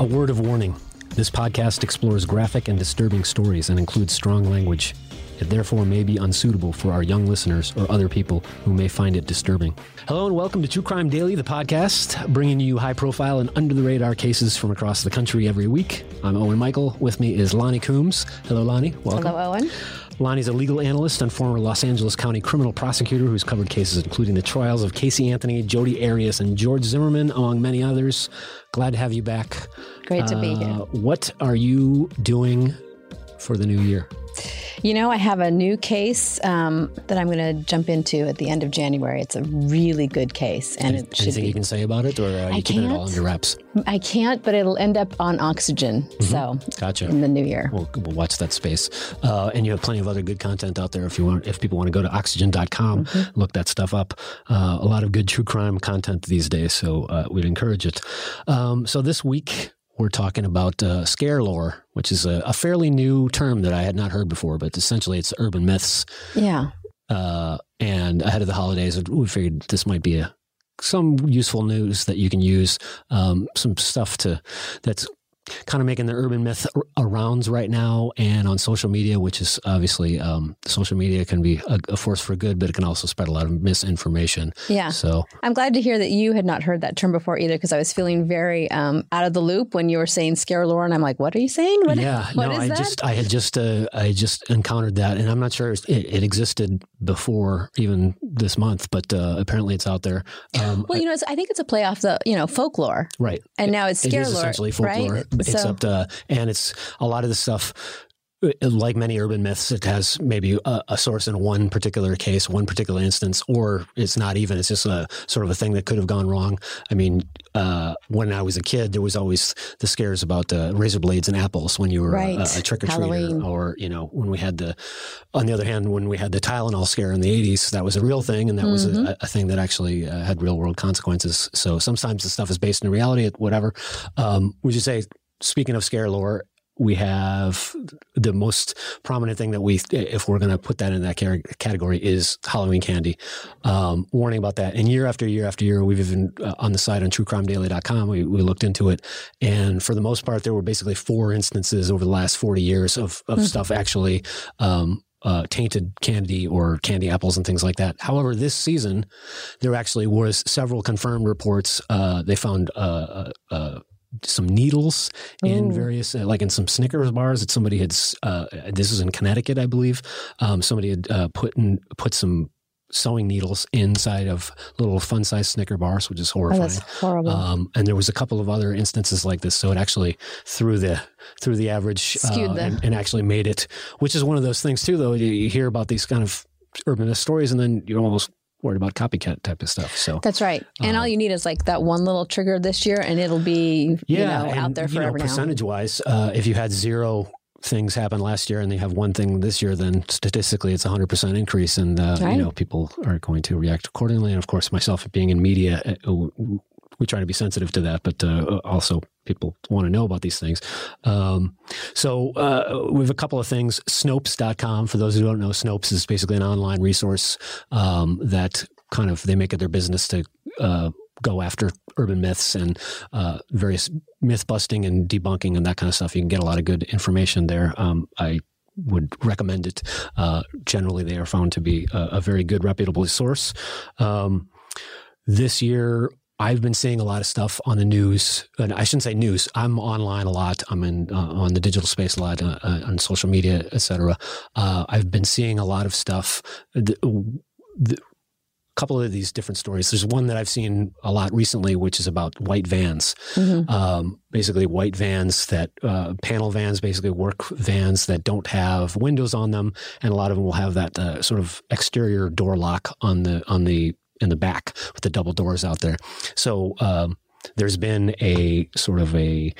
A word of warning this podcast explores graphic and disturbing stories and includes strong language. It therefore may be unsuitable for our young listeners or other people who may find it disturbing. Hello and welcome to True Crime Daily, the podcast, bringing you high profile and under the radar cases from across the country every week. I'm Owen Michael. With me is Loni Coombs. Hello, Loni. Welcome. Hello, Owen. Loni's a legal analyst and former Los Angeles County criminal prosecutor who's covered cases including the trials of Casey Anthony, Jodi Arias, and George Zimmerman, among many others. Glad to have you back. Great to be here. Uh, what are you doing for the new year? You know, I have a new case um, that I'm going to jump into at the end of January. It's a really good case, and Any- it should Anything be. you can say about it, or are you I keeping it all under wraps? I can't, but it'll end up on Oxygen. So Gotcha. in the new year. We'll, we'll watch that space. Uh, and you have plenty of other good content out there if you want, if people want to go to oxygen.com, Mm-hmm. look that stuff up. Uh, a lot of good true crime content these days. So uh, we'd encourage it. Um, so this week, we're talking about uh, scare lore, which is a, a fairly new term that I had not heard before, but essentially it's urban myths. Yeah. Uh, and ahead of the holidays, we figured this might be a some useful news that you can use, um, some stuff to that's kind of making the urban myth ar- a rounds right now and on social media, which is obviously um, social media can be a, a force for good, but it can also spread a lot of misinformation. Yeah. So I'm glad to hear that you had not heard that term before either, because I was feeling very um, out of the loop when you were saying scare lore, and I'm like, what are you saying? What, yeah, what no, I that? just I had just uh, I just encountered that, and I'm not sure it, it existed before even this month, but uh, apparently it's out there. Um, well, you know, it's, I think it's a play off the you know folklore, right. and now it's It scare lore, essentially folklore, right? Except uh, and it's a lot of the stuff. uh, Like many urban myths, it has maybe a, a source in one particular case, one particular instance, or it's not even. It's just a sort of a thing that could have gone wrong. I mean, uh, when I was a kid, there was always the scares about uh, razor blades and apples when you were Right. a, a trick or treater, or you know, when we had the. On the other hand, when we had the Tylenol scare in the '80s, that was a real thing, and that was Mm-hmm. a, a thing that actually uh, had real world consequences. So sometimes the stuff is based in reality, whatever. Um, would you say, speaking of scare lore, we have the most prominent thing that we, if we're going to put that in that category, is Halloween candy. Um, warning about that. And year after year after year, we've even uh, on the site on truecrimedaily.com, we, we looked into it. And for the most part, there were basically four instances over the last 40 years of, of stuff actually, um, uh, tainted candy or candy apples and things like that. However, this season, there actually was several confirmed reports. Uh, they found uh, uh, uh, some needles in Ooh. various, uh, like in some Snickers bars that somebody had. Uh, this is in Connecticut, I believe. Um, somebody had uh, put in put some sewing needles inside of little fun size Snicker bars, which is Oh, horrifying. that's horrible. Um, and there was a couple of other instances like this, so it actually threw the through the average uh, Skewed the- and, and actually made it, which is one of those things too. Though you, you hear about these kind of urban stories, and then you're almost worried about copycat type of stuff. So That's right. And all you need is like that one little trigger this year, and it'll be you know and, out there you know, forever now. percentage wise, uh, if you had zero things happen last year and they have one thing this year, then statistically it's a hundred percent increase, and uh, Right. you know people are going to react accordingly. And of course, myself being in media, uh, we try to be sensitive to that, but uh, also people want to know about these things. Um, so uh, we have a couple of things. Snopes.com. For those who don't know, Snopes is basically an online resource um, that kind of they make it their business to uh, go after urban myths and uh, various myth busting and debunking and that kind of stuff. You can get a lot of good information there. Um, I would recommend it. Uh, generally, they are found to be a, a very good, reputable source. Um, this year, I've been seeing a lot of stuff on the news. And I shouldn't say news. I'm online a lot. I'm in uh, on the digital space a lot, uh, uh, on social media, etc. Uh, I've been seeing a lot of stuff. The, the, couple of these different stories. There's one that I've seen a lot recently, which is about white vans. Mhm. Um, basically, white vans that uh, panel vans, basically work vans that don't have windows on them, and a lot of them will have that uh, sort of exterior door lock on the on the in the back with the double doors out there. So um, there's been a sort of a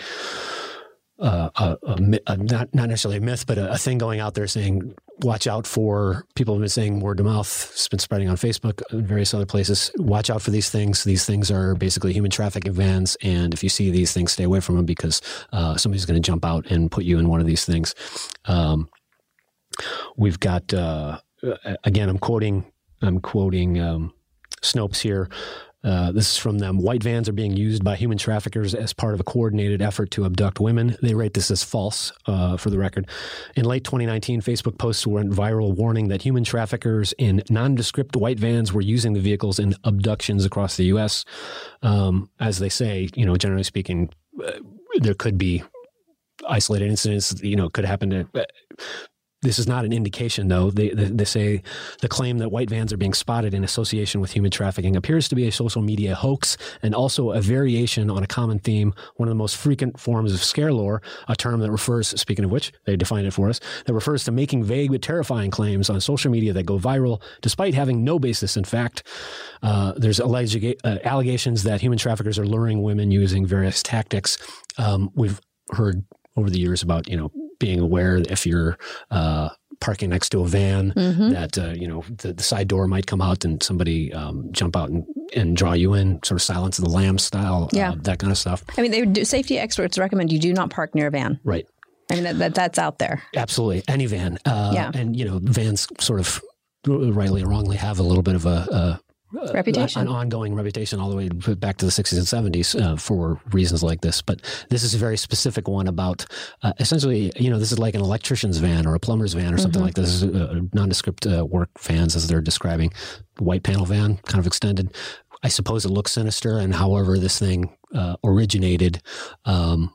uh, a, a, a not not necessarily a myth, but a, thing going out there saying, watch out for people have been saying word of mouth. It's been spreading on Facebook and various other places. Watch out for these things. These things are basically human trafficking vans, and if you see these things, stay away from them because uh, somebody's going to jump out and put you in one of these things. Um, we've got uh, again. I'm quoting. I'm quoting um, Snopes here. Uh, this is from them. White vans are being used by human traffickers as part of a coordinated effort to abduct women. They rate this as false, uh, for the record. In late 2019, Facebook posts went viral warning that human traffickers in nondescript white vans were using the vehicles in abductions across the U.S. Um, as they say, you know, generally speaking, uh, there could be isolated incidents, you know, could happen to uh, this is not an indication, though. They, they, they, say the claim that white vans are being spotted in association with human trafficking appears to be a social media hoax and also a variation on a common theme, one of the most frequent forms of scare lore, a term that refers, speaking of which, they define it for us, that refers to making vague but terrifying claims on social media that go viral despite having no basis in fact. Uh, there's uh, allegations that human traffickers are luring women using various tactics. Um, we've heard over the years about, you know, being aware if you're uh, parking next to a van mm-hmm. that uh, you know the, the, side door might come out and somebody um, jump out and, and draw you in, sort of silence of the lamb style, uh, yeah. Uh, that kind of stuff. I mean, they do, safety experts recommend you do not park near a van. Right. I mean that, that that's out there. Absolutely, any van. Uh, yeah. And you know, vans sort of rightly or wrongly have a little bit of a, a uh, reputation, an ongoing reputation all the way back to the 60s and 70s uh, for reasons like this. But this is a very specific one about uh, essentially, you know, this is like an electrician's van or a plumber's van or something mm-hmm. like this. this is nondescript uh, work vans, as they're describing, white panel van, kind of extended. I suppose it looks sinister, and however this thing uh, originated, um,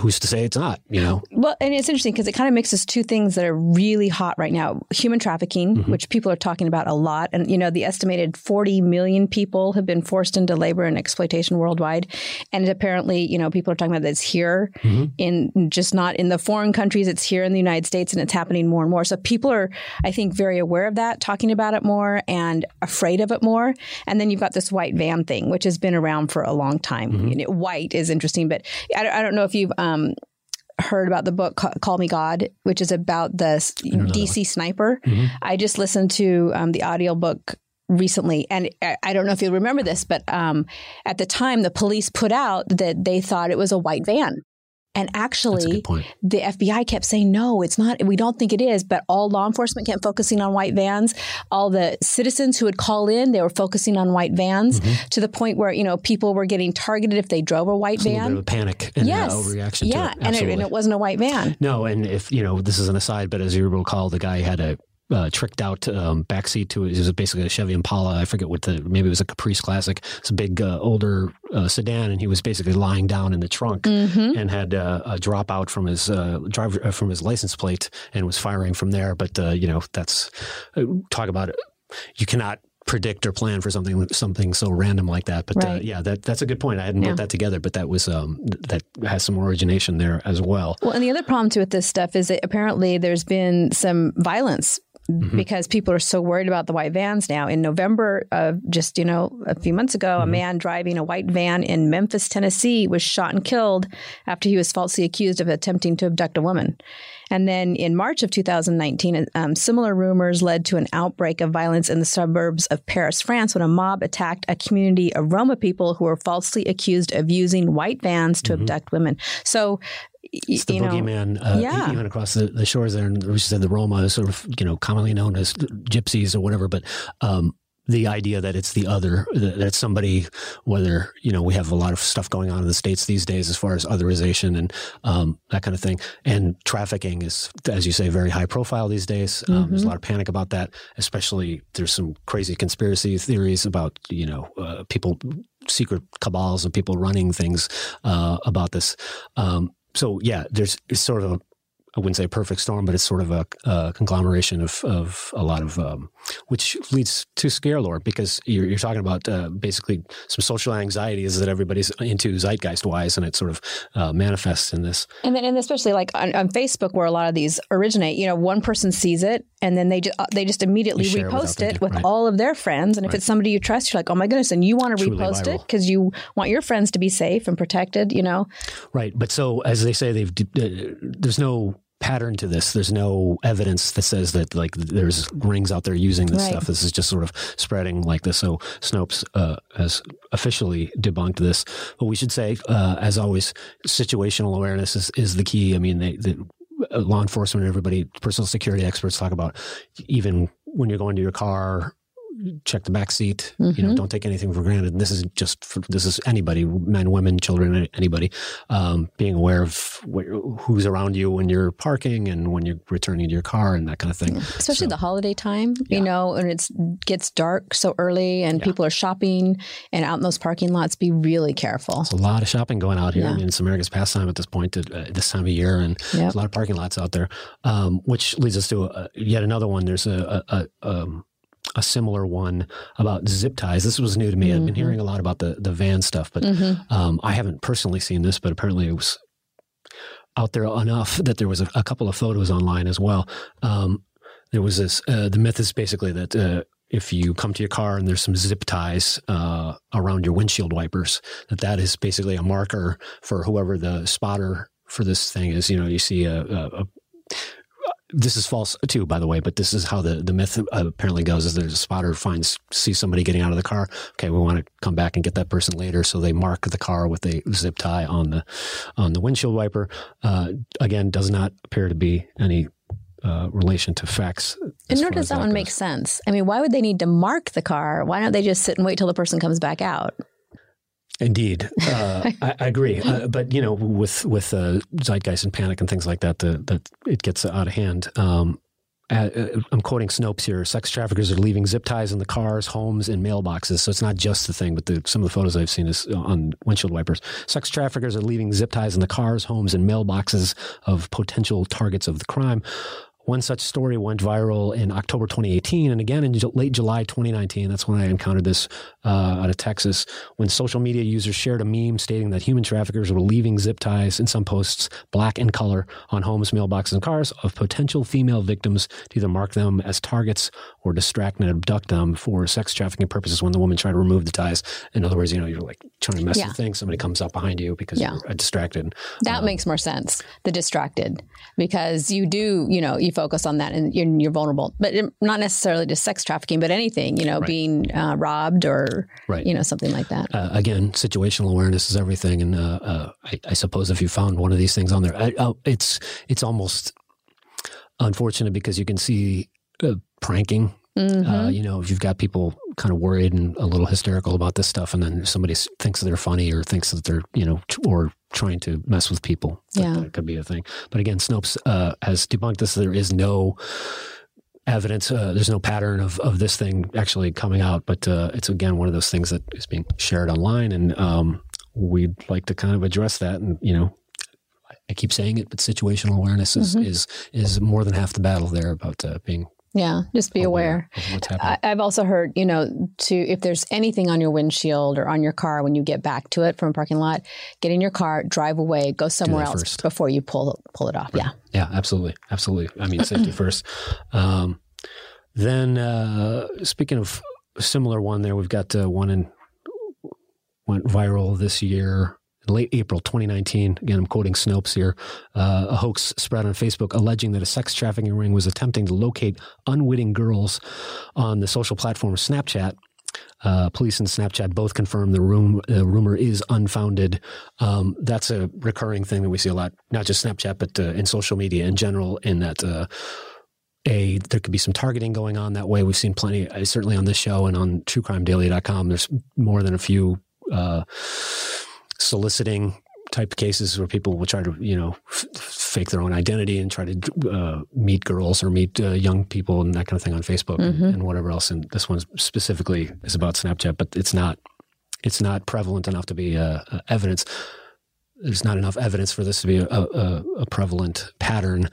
who's to say it's not you know well and it's interesting because it kind of mixes two things that are really hot right now human trafficking mm-hmm. which people are talking about a lot and you know the estimated 40 million people have been forced into labor and exploitation worldwide and apparently you know people are talking about that it's here mm-hmm. in just not in the foreign countries it's here in the united states and it's happening more and more so people are i think very aware of that talking about it more and afraid of it more and then you've got this white van thing which has been around for a long time mm-hmm. white is interesting but I, I don't know if you've um, heard about the book Call Me God, which is about the DC sniper. Mm-hmm. I just listened to um, the audiobook recently and I don't know if you remember this but um, at the time the police put out that they thought it was a white van and actually, the FBI kept saying, no, it's not, we don't think it is. But all law enforcement kept focusing on white vans. All the citizens who would call in, they were focusing on white vans mm-hmm. to the point where, you know, people were getting targeted if they drove a white van. A little bit of a panic and yes. overreaction yeah. It. And, it, and it wasn't a white van. No. And if, you know, this is an aside, but as you recall, the guy had a uh, tricked out um, backseat to it. It was basically a Chevy Impala. I forget what the maybe it was a Caprice Classic. It's a big uh, older uh, sedan, and he was basically lying down in the trunk mm-hmm. and had uh, a dropout from his uh, driver uh, from his license plate and was firing from there. But you know that's talk about it. You cannot predict or plan for something something so random like that. But right. uh, yeah, that that's a good point. I hadn't yeah. put that together, but that was um, that has some origination there as well. Well, and the other problem too with this stuff is that apparently there's been some violence Mm-hmm. because people are so worried about the white vans now. In November of just, you know, a few months ago, mm-hmm. a man driving a white van in Memphis, Tennessee was shot and killed after he was falsely accused of attempting to abduct a woman. And then in March of 2019, um, similar rumors led to an outbreak of violence in the suburbs of Paris, France, when a mob attacked a community of Roma people who were falsely accused of using white vans to mm-hmm. abduct women. So it's the boogeyman, uh, yeah. even across the, the shores there. And we said the Roma is sort of, you know, commonly known as gypsies or whatever. But um, the idea that it's the other, that it's somebody, whether, you know, we have a lot of stuff going on in the States these days as far as otherization and um, that kind of thing. And trafficking is, as you say, very high profile these days. Um, mm-hmm. There's a lot of panic about that, especially there's some crazy conspiracy theories about, you know, uh, people, secret cabals and people running things uh, about this. Um, so yeah, there's sort of a I wouldn't say a perfect storm, but it's sort of a, a conglomeration of, of a lot of, um, which leads to scare lore because you're, you're talking about uh, basically some social anxieties that everybody's into zeitgeist wise, and it sort of uh, manifests in this. And then, and especially like on, on, Facebook, where a lot of these originate, you know, one person sees it and then they just uh, they just immediately repost it with right. all of their friends, and if it's somebody you trust, you're like, oh my goodness, and you want to repost viral. it because you want your friends to be safe and protected, you know. Right, but so as they say, they've uh, there's no pattern to this. There's no evidence that says that like there's rings out there using this right. stuff. This is just sort of spreading like this. So Snopes uh, has officially debunked this. But we should say, uh, as always, situational awareness is, is the key. I mean, they, they, uh, law enforcement, everybody, personal security experts talk about even when you're going to your car check the back seat. Mm-hmm. You know, don't take anything for granted. And this is just for, this is anybody, men, women, children, anybody, um, being aware of who's around you when you're parking and when you're returning to your car and that kind of thing. Especially so, the holiday time, yeah. you know, and it gets dark so early and yeah. people are shopping and out in those parking lots. Be really careful. There's a lot of shopping going out here. Yeah. I mean, it's America's pastime at this point, uh, this time of year, and yep. there's a lot of parking lots out there. Um, which leads us to a, yet another one. There's a, a, a um, a similar one about zip ties. This was new to me. Mm-hmm. I've been hearing a lot about the the van stuff, but mm-hmm. um, I haven't personally seen this. But apparently, it was out there enough that there was a, a couple of photos online as well. Um, there was this. Uh, the myth is basically that. Uh, if you come to your car and there's some zip ties uh, around your windshield wipers, that that is basically a marker for whoever the spotter for this thing is. You know, you see a, a, this is false too, by the way, but this is how the, the myth apparently goes is there's a spotter finds, sees somebody getting out of the car. Okay. We want to come back and get that person later. So they mark the car with a zip tie on the, on the windshield wiper. Uh, again, does not appear to be any uh, relation to facts. And nor does that, that one goes. make sense. I mean, why would they need to mark the car? Why don't they just sit and wait till the person comes back out? Indeed, uh, I, I, agree. Uh, but you know, with with uh, zeitgeist and panic and things like that, that it gets out of hand. Um, uh, I'm quoting Snopes here. Sex traffickers are leaving zip ties in the cars, homes, and mailboxes. So it's not just the thing, but the, some of the photos I've seen is on windshield wipers. Sex traffickers are leaving zip ties in the cars, homes, and mailboxes of potential targets of the crime. One such story went viral in October 2018 and again in late July 2019. That's when I encountered this uh, out of Texas when social media users shared a meme stating that human traffickers were leaving zip ties in some posts, black in color, on homes, mailboxes, and cars of potential female victims to either mark them as targets or distract and abduct them for sex trafficking purposes when the woman tried to remove the ties. In other words, you know, you're like trying to mess yeah. with things, somebody comes up behind you because yeah. you're distracted. That um, makes more sense, the distracted, because you do, you know, you focus on that and you're, you're vulnerable, but not necessarily to sex trafficking, but anything, you know, right. being uh, robbed or, right. you know, something like that. Uh, again, situational awareness is everything. And uh, uh I, I, suppose if you found one of these things on there, I, oh, it's, it's almost unfortunate because you can see uh, pranking Mm-hmm. Uh, you know, if you've got people kind of worried and a little hysterical about this stuff, and then somebody thinks they're funny or thinks that they're, you know, or trying to mess with people, yeah, that, could be a thing. But again, Snopes uh, has debunked this. There is no evidence. Uh, there's no pattern of, of this thing actually coming out, but uh, it's again one of those things that is being shared online, and um, we'd like to kind of address that. And you know, I keep saying it, but situational awareness is mm-hmm. is is more than half the battle there about uh, being yeah, just be aware. aware. I, have also heard, you know, to if there's anything on your windshield or on your car when you get back to it from a parking lot, get in your car, drive away, go somewhere else first. before you pull pull it off. Right. Yeah, yeah, absolutely, absolutely. I mean, safety first. Um, then, uh, speaking of similar one, there we've got uh, one in went viral this year late April 2019. Again, I'm quoting Snopes here. Uh, a hoax spread on Facebook alleging that a sex trafficking ring was attempting to locate unwitting girls on the social platform Snapchat. Uh, police and Snapchat both confirm the room, uh, rumor is unfounded. Um, that's a recurring thing that we see a lot, not just Snapchat, but uh, in social media in general. In that, uh, a there could be some targeting going on that way. We've seen plenty, uh, certainly on this show and on TrueCrimeDaily.com. There's more than a few soliciting type cases where people will try to, you know, f- fake their own identity and try to uh, meet girls or meet uh, young people and that kind of thing on Facebook mm-hmm. and, and, whatever else. And this one specifically is about Snapchat, but it's not it's not prevalent enough to be uh, uh, evidence. There's not enough evidence for this to be a, a, a, prevalent pattern.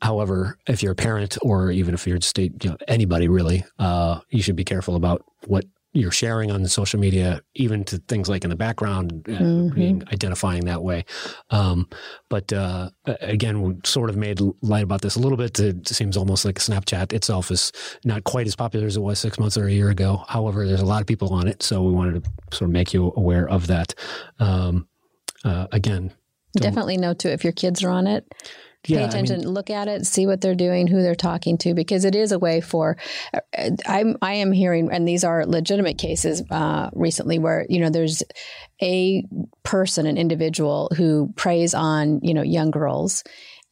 However, if you're a parent or even if you're just you know, anybody really, uh, you should be careful about what you're sharing on the social media, even to things like in the background, uh, mm-hmm. being identifying that way. Um, but uh, again, we sort of made light about this a little bit. It seems almost like Snapchat itself is not quite as popular as it was six months or a year ago. However, there's a lot of people on it, so we wanted to sort of make you aware of that. Um, uh, again, definitely note to if your kids are on it yeah, pay attention, I mean, look at it, see what they're doing, who they're talking to, because it is a way for. I'm I am hearing, and these are legitimate cases uh, recently where you know there's a person, an individual who preys on you know young girls,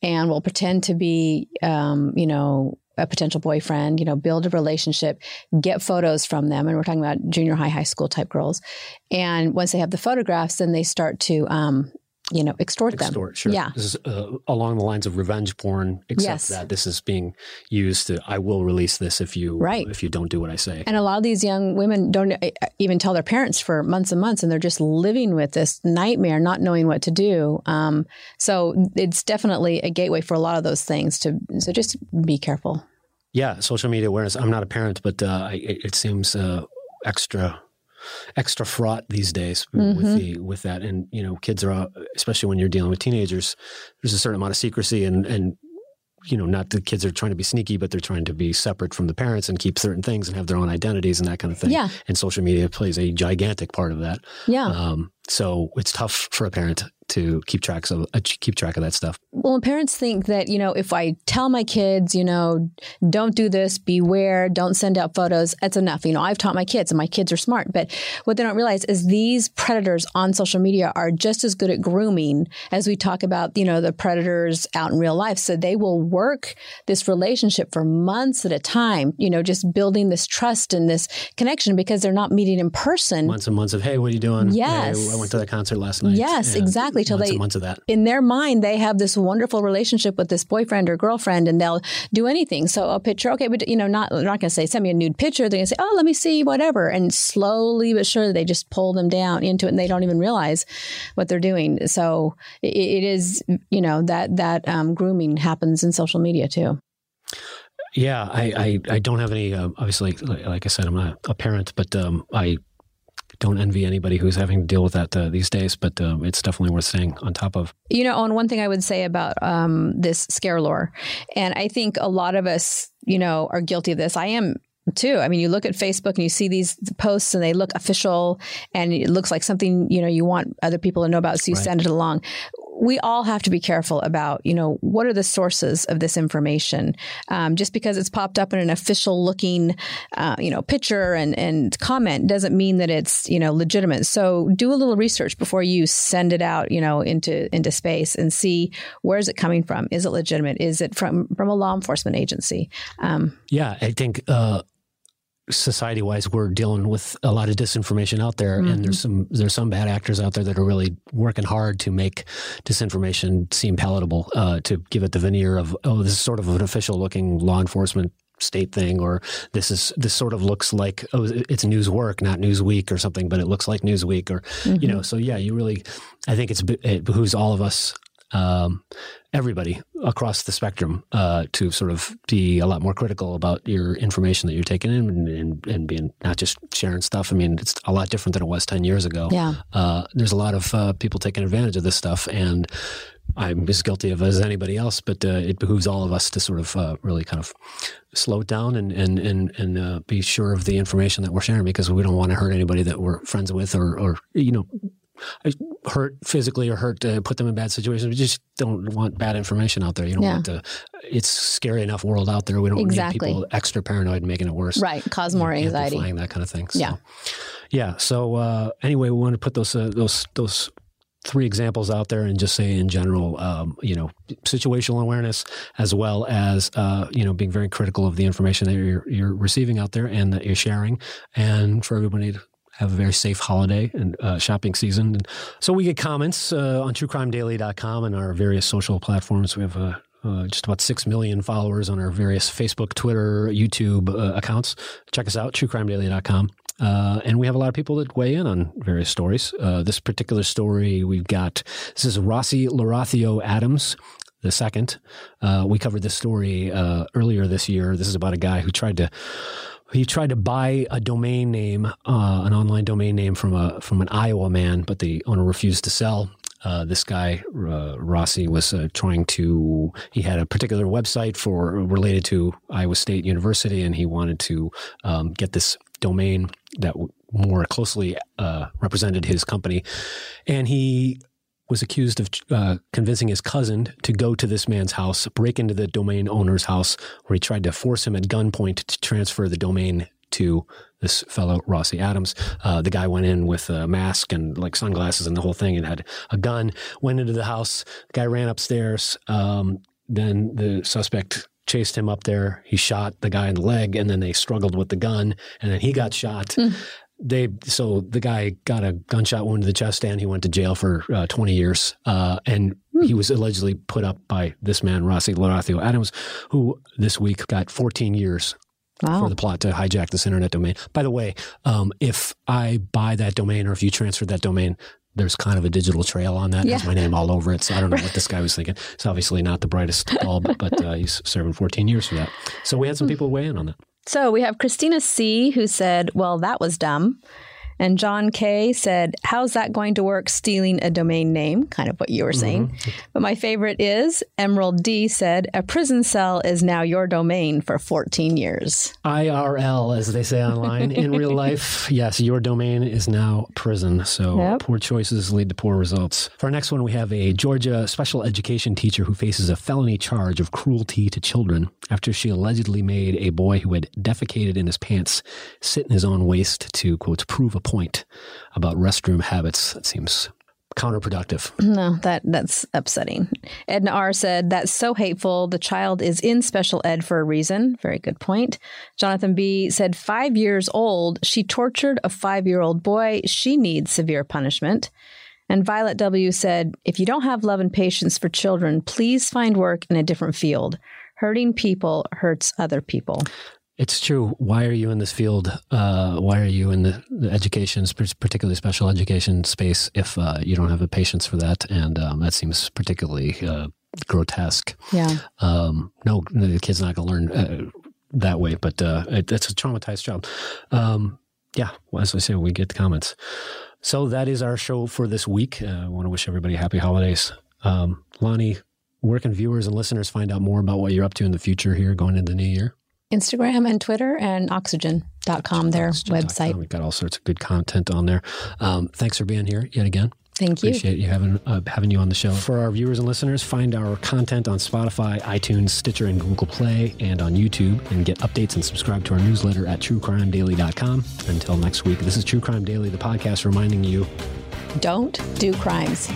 and will pretend to be um, you know a potential boyfriend, you know, build a relationship, get photos from them. And we're talking about junior high, high school type girls. And once they have the photographs, then they start to, um, you know, extort, them. Sure. Yeah. This is uh, along the lines of revenge porn, except Yes. that this is being used to, I will release this if you, Right. if you don't do what I say. And a lot of these young women don't uh, even tell their parents for months and months, and they're just living with this nightmare, not knowing what to do. Um, so it's definitely a gateway for a lot of those things. To so just be careful. Yeah, social media awareness. I'm not a parent, but uh, it, it seems uh, extra extra fraught these days Mm-hmm. with the with that. And you know, kids are especially when you're dealing with teenagers. There's a certain amount of secrecy and and you know, not the kids are trying to be sneaky, but they're trying to be separate from the parents and keep certain things and have their own identities and that kind of thing. Yeah. And social media plays a gigantic part of that. Yeah. Um, so it's tough for a parent to keep track of uh, keep track of that stuff. Well, parents think that, you know, if I tell my kids, you know, don't do this, beware, don't send out photos, that's enough. You know, I've taught my kids and my kids are smart. But what they don't realize is these predators on social media are just as good at grooming as we talk about, you know, the predators out in real life. So they will work this relationship for months at a time, you know, just building this trust and this connection because they're not meeting in person. Months and months of hey, what are you doing? Yes. Hey, went to that concert last night. Yes, exactly, till months they- months of that. in their mind, they have this wonderful relationship with this boyfriend or girlfriend, and they'll do anything. So a picture, okay, but you know, not they're not going to say send me a nude picture. They're going to say, oh, let me see whatever, and slowly but surely they just pull them down into it, and they don't even realize what they're doing. So it, it is, you know, that that um, grooming happens in social media too. Yeah, I, I, I don't have any. Uh, obviously, like, like I said, I'm not a parent, but um, I don't envy anybody who's having to deal with that uh, these days. But um, it's definitely worth staying on top of. You know, and one thing I would say about um, this scare lore, and I think a lot of us, you know, are guilty of this. I am too. I mean, you look at Facebook and you see these posts and they look official and it looks like something, you know, you want other people to know about. So you Right. send it along. We all have to be careful about, you know, what are the sources of this information? Um, just because it's popped up in an official looking, uh, you know, picture and, and comment doesn't mean that it's, you know, legitimate. So do a little research before you send it out, you know, into, into space and see where is it coming from? Is it legitimate? Is it from, from a law enforcement agency? Um, Yeah, I think uh, society wise, we're dealing with a lot of disinformation out there, and there's some there's some bad actors out there that are really working hard to make disinformation seem palatable, uh, to give it the veneer of oh, this is sort of an official looking law enforcement state thing or this is this sort of looks like oh it's newswork not newsweek or something but it looks like newsweek or you know so yeah you really i think it's it behooves all of us um, everybody across the spectrum uh, to sort of be a lot more critical about your information that you're taking in and, and, and being not just sharing stuff. I mean, it's a lot different than it was 10 years ago. Yeah. Uh, there's a lot of uh, people taking advantage of this stuff, and I'm as guilty of it as anybody else, but uh, it behooves all of us to sort of uh, really kind of slow it down and, and, and, and uh, be sure of the information that we're sharing because we don't want to hurt anybody that we're friends with or, or you know, hurt physically or hurt uh, put them in bad situations. We just don't want bad information out there. You don't Yeah. want to. It's scary enough world out there. We don't Exactly. need people extra paranoid and making it worse. right. Cause more anxiety. Amplifying that kind of thing. So, Yeah. yeah. So uh, anyway, we want to put those uh, those those three examples out there and just say in general, um, you know, situational awareness as well as uh, you know being very critical of the information that you're you're receiving out there and that you're sharing, and for everybody to have a very safe holiday and uh, shopping season. And so we get comments uh, on truecrimedaily.com and our various social platforms. We have uh, uh, just about 6 million followers on our various Facebook, Twitter, YouTube uh, accounts. Check us out, truecrimedaily.com. Uh, and we have a lot of people that weigh in on various stories. Uh, this particular story we've got, this is Rossi Lorathio Adams the second. Uh, we covered this story uh, earlier this year. This is about a guy who tried to he tried to buy a domain name, uh, an online domain name from a from an Iowa man, but the owner refused to sell. Uh, this guy uh, Rossi was uh, trying to. He had a particular website for related to Iowa State University, and he wanted to um, get this domain that w- more closely uh, represented his company, and he was accused of uh, convincing his cousin to go to this man's house, break into the domain owner's house, where he tried to force him at gunpoint to transfer the domain to this fellow Rossi Adams. Uh, the guy went in with a mask and like sunglasses and the whole thing, and had a gun. Went into the house. The guy ran upstairs. Um, then the suspect chased him up there. He shot the guy in the leg, and then they struggled with the gun, and then he got shot. Mm. They so the guy got a gunshot wound to the chest, and he went to jail for uh, 20 years. Uh, and mm. he was allegedly put up by this man, Rossi Lorathio Adams, who this week got 14 years Wow. for the plot to hijack this internet domain. By the way, um, if I buy that domain or if you transfer that domain, there's kind of a digital trail on that. Yeah. Has my name all over it. So I don't know what this guy was thinking. It's obviously not the brightest bulb, but uh, he's serving 14 years for that. So we had some people weigh in on that. So we have Christina C, who said, "Well, that was dumb." And John K said, How's that going to work stealing a domain name? Kind of what you were saying. Mm-hmm. But my favorite is Emerald D said, A prison cell is now your domain for 14 years. IRL, as they say online. In real life, yes, your domain is now prison. So yep. poor choices lead to poor results. For our next one, we have a Georgia special education teacher who faces a felony charge of cruelty to children after she allegedly made a boy who had defecated in his pants sit in his own waste to, quote, prove a point about restroom habits. That seems counterproductive. No, that that's upsetting. Edna R said that's so hateful. The child is in special ed for a reason. Very good point. Jonathan B said 5 years old, she tortured a 5-year-old boy. She needs severe punishment. And Violet W said, if you don't have love and patience for children, please find work in a different field. Hurting people hurts other people. It's true. Why are you in this field? Uh, why are you in the, the, education, particularly special education space, if uh, you don't have the patience for that? And um, that seems particularly uh, grotesque. Yeah. Um, no, the kid's not going to learn uh, that way, but uh, it, it's a traumatized child. Um, yeah, well, as I say, we get the comments. So that is our show for this week. Uh, I want to wish everybody happy holidays. Um, Loni, where can viewers and listeners find out more about what you're up to in the future here going into the new year? Instagram and Twitter and oxygen.com, their oxygen. website. We've got all sorts of good content on there. Um, thanks for being here yet again. Thank you. Appreciate you having uh, having you on the show. For our viewers and listeners, find our content on Spotify, iTunes, Stitcher, and Google Play, and on YouTube, and get updates and subscribe to our newsletter at TrueCrimeDaily.com. Until next week, this is True Crime Daily, the podcast reminding you: don't do crimes.